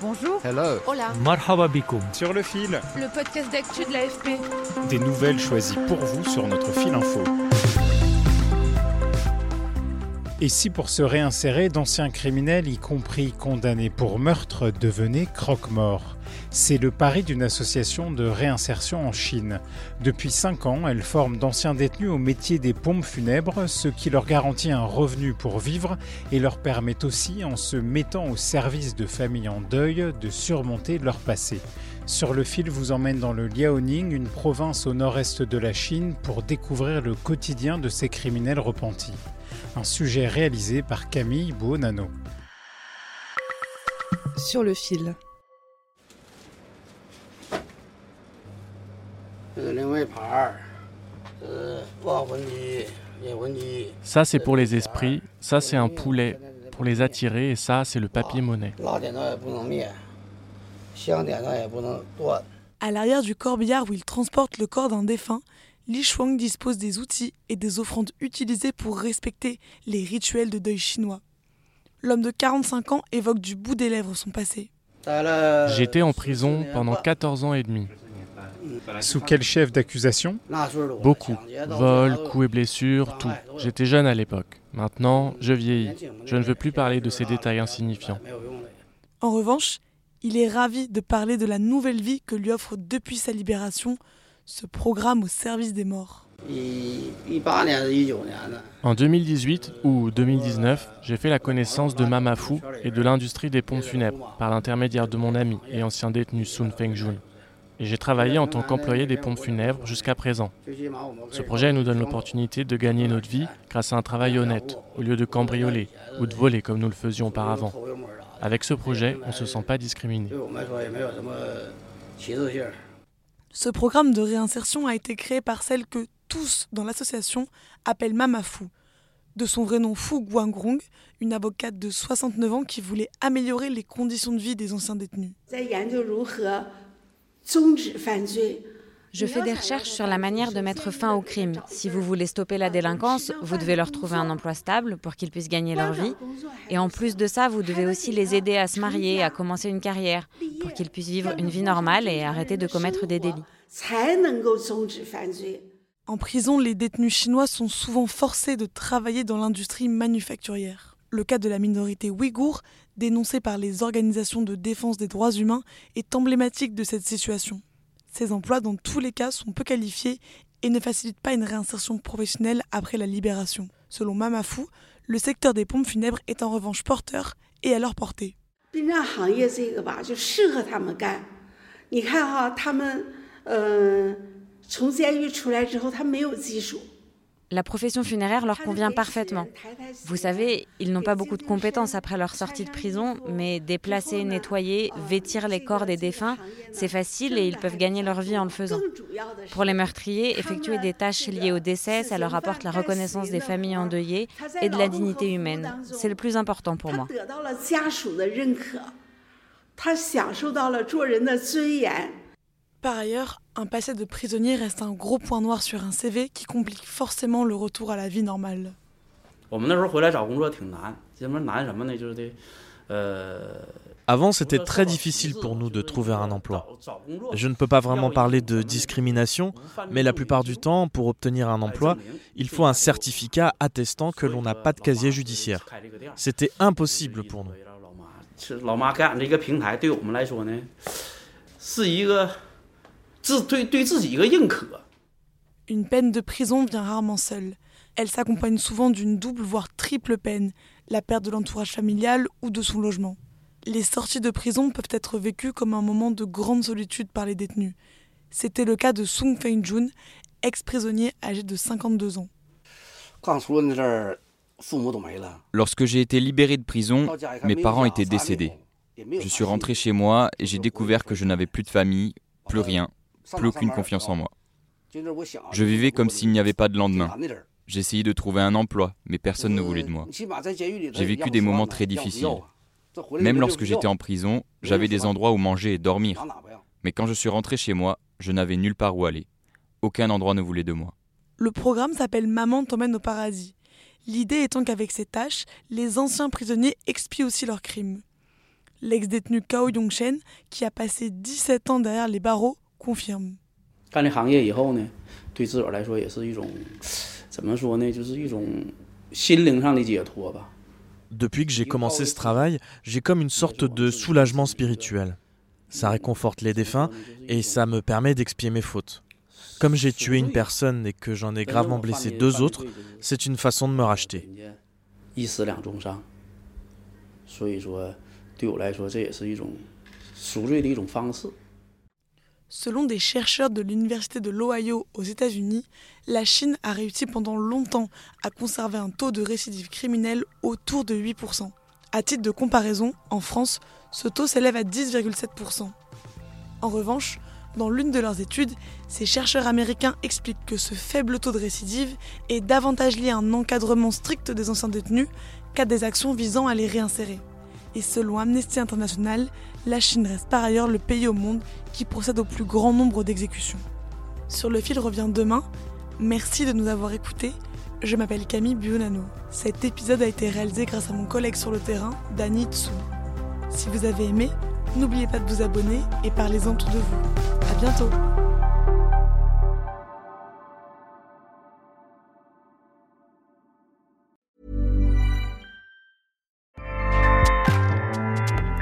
Bonjour. Hello. Hola. Marhaba bikoum. Sur le fil, Le podcast d'actu de l'AFP. des nouvelles choisies pour vous sur notre fil info. Et si pour se réinsérer, d'anciens criminels, y compris condamnés pour meurtre, devenaient croque-morts? C'est le pari d'une association de réinsertion en Chine. Depuis 5 ans, elle forme d'anciens détenus au métier des pompes funèbres, ce qui leur garantit un revenu pour vivre et leur permet aussi, en se mettant au service de familles en deuil, de surmonter leur passé. Sur le fil vous emmène dans le Liaoning, une province au nord-est de la Chine, pour découvrir le quotidien de ces criminels repentis. Un sujet réalisé par Camille Buonanno. Sur le fil. Ça, c'est pour les esprits, ça, c'est un poulet pour les attirer, et ça, c'est le papier-monnaie. À l'arrière du corbillard où il transporte le corps d'un défunt, Li Shuang dispose des outils et des offrandes utilisées pour respecter les rituels de deuil chinois. L'homme de 45 ans évoque du bout des lèvres son passé. J'étais en prison pendant 14 ans et demi. Sous quel chef d'accusation Beaucoup. Vol, coups et blessures, tout. J'étais jeune à l'époque. Maintenant, je vieillis. Je ne veux plus parler de ces détails insignifiants. En revanche, il est ravi de parler de la nouvelle vie que lui offre depuis sa libération ce programme au service des morts. En 2018 ou 2019, j'ai fait la connaissance de Mamafu et de l'industrie des pompes funèbres par l'intermédiaire de mon ami et ancien détenu Sun Fengjun. Et j'ai travaillé en tant qu'employé des pompes funèbres jusqu'à présent. Ce projet nous donne l'opportunité de gagner notre vie grâce à un travail honnête, au lieu de cambrioler ou de voler comme nous le faisions auparavant. Avec ce projet, on ne se sent pas discriminé. Ce programme de réinsertion a été créé par celle que tous dans l'association appellent Mamafu, de son vrai nom Fu Guangrong, une avocate de 69 ans qui voulait améliorer les conditions de vie des anciens détenus. Je fais des recherches sur la manière de mettre fin au crime. Si vous voulez stopper la délinquance, vous devez leur trouver un emploi stable pour qu'ils puissent gagner leur vie. Et en plus de ça, vous devez aussi les aider à se marier, à commencer une carrière, pour qu'ils puissent vivre une vie normale et arrêter de commettre des délits. En prison, les détenus chinois sont souvent forcés de travailler dans l'industrie manufacturière. Le cas de la minorité ouïghour, dénoncée par les organisations de défense des droits humains, est emblématique de cette situation. Ces emplois, dans tous les cas, sont peu qualifiés et ne facilitent pas une réinsertion professionnelle après la libération. Selon Mamafu, le secteur des pompes funèbres est en revanche porteur et à leur portée. La profession funéraire leur convient parfaitement. Vous savez, ils n'ont pas beaucoup de compétences après leur sortie de prison, mais déplacer, nettoyer, vêtir les corps des défunts, c'est facile et ils peuvent gagner leur vie en le faisant. Pour les meurtriers, effectuer des tâches liées au décès, ça leur apporte la reconnaissance des familles endeuillées et de la dignité humaine. C'est le plus important pour moi. Par ailleurs, un passé de prisonnier reste un gros point noir sur un CV qui complique forcément le retour à la vie normale. Avant, c'était très difficile pour nous de trouver un emploi. Je ne peux pas vraiment parler de discrimination, mais la plupart du temps, pour obtenir un emploi, il faut un certificat attestant que l'on n'a pas de casier judiciaire. C'était impossible pour nous. Une peine de prison vient rarement seule. Elle s'accompagne souvent d'une double voire triple peine, la perte de l'entourage familial ou de son logement. Les sorties de prison peuvent être vécues comme un moment de grande solitude par les détenus. C'était le cas de Sung Fei-jun, ex-prisonnier âgé de 52 ans. Lorsque j'ai été libéré de prison, mes parents étaient décédés. Je suis rentré chez moi et j'ai découvert que je n'avais plus de famille, plus rien, plus aucune confiance en moi. Je vivais comme s'il n'y avait pas de lendemain. J'ai essayé de trouver un emploi, mais personne ne voulait de moi. J'ai vécu des moments très difficiles. Même lorsque j'étais en prison, j'avais des endroits où manger et dormir. Mais quand je suis rentré chez moi, je n'avais nulle part où aller. Aucun endroit ne voulait de moi. Le programme s'appelle Maman t'emmène au paradis. L'idée étant qu'avec ces tâches, les anciens prisonniers expient aussi leurs crimes. L'ex-détenu Kao Yongshen, qui a passé 17 ans derrière les barreaux, confirme. Depuis que j'ai commencé ce travail, j'ai comme une sorte de soulagement spirituel. Ça réconforte les défunts et ça me permet d'expier mes fautes. Comme j'ai tué une personne et que j'en ai gravement blessé deux autres, c'est une façon de me racheter. Selon des chercheurs de l'Université de l'Ohio aux États-Unis, la Chine a réussi pendant longtemps à conserver un taux de récidive criminelle autour de 8%. À titre de comparaison, en France, ce taux s'élève à 10,7%. En revanche, dans l'une de leurs études, ces chercheurs américains expliquent que ce faible taux de récidive est davantage lié à un encadrement strict des anciens détenus qu'à des actions visant à les réinsérer. Et selon Amnesty International, la Chine reste par ailleurs le pays au monde qui procède au plus grand nombre d'exécutions. Sur le fil revient demain. Merci de nous avoir écoutés. Je m'appelle Camille Buonanno. Cet épisode a été réalisé grâce à mon collègue sur le terrain, Dani Tsu. Si vous avez aimé, n'oubliez pas de vous abonner et parlez-en autour de vous. À bientôt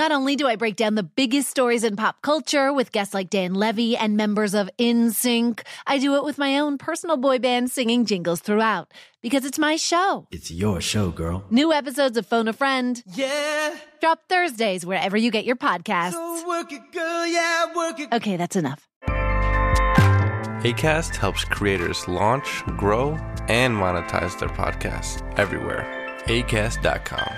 Not only do I break down the biggest stories in pop culture with guests like Dan Levy and members of InSync, I do it with my own personal boy band singing jingles throughout. Because it's my show. It's your show, girl. New episodes of Phone a Friend Yeah. drop Thursdays wherever you get your podcasts. So work it, girl. Yeah, work it. Okay, that's enough. ACAST helps creators launch, grow, and monetize their podcasts everywhere. ACAST.com.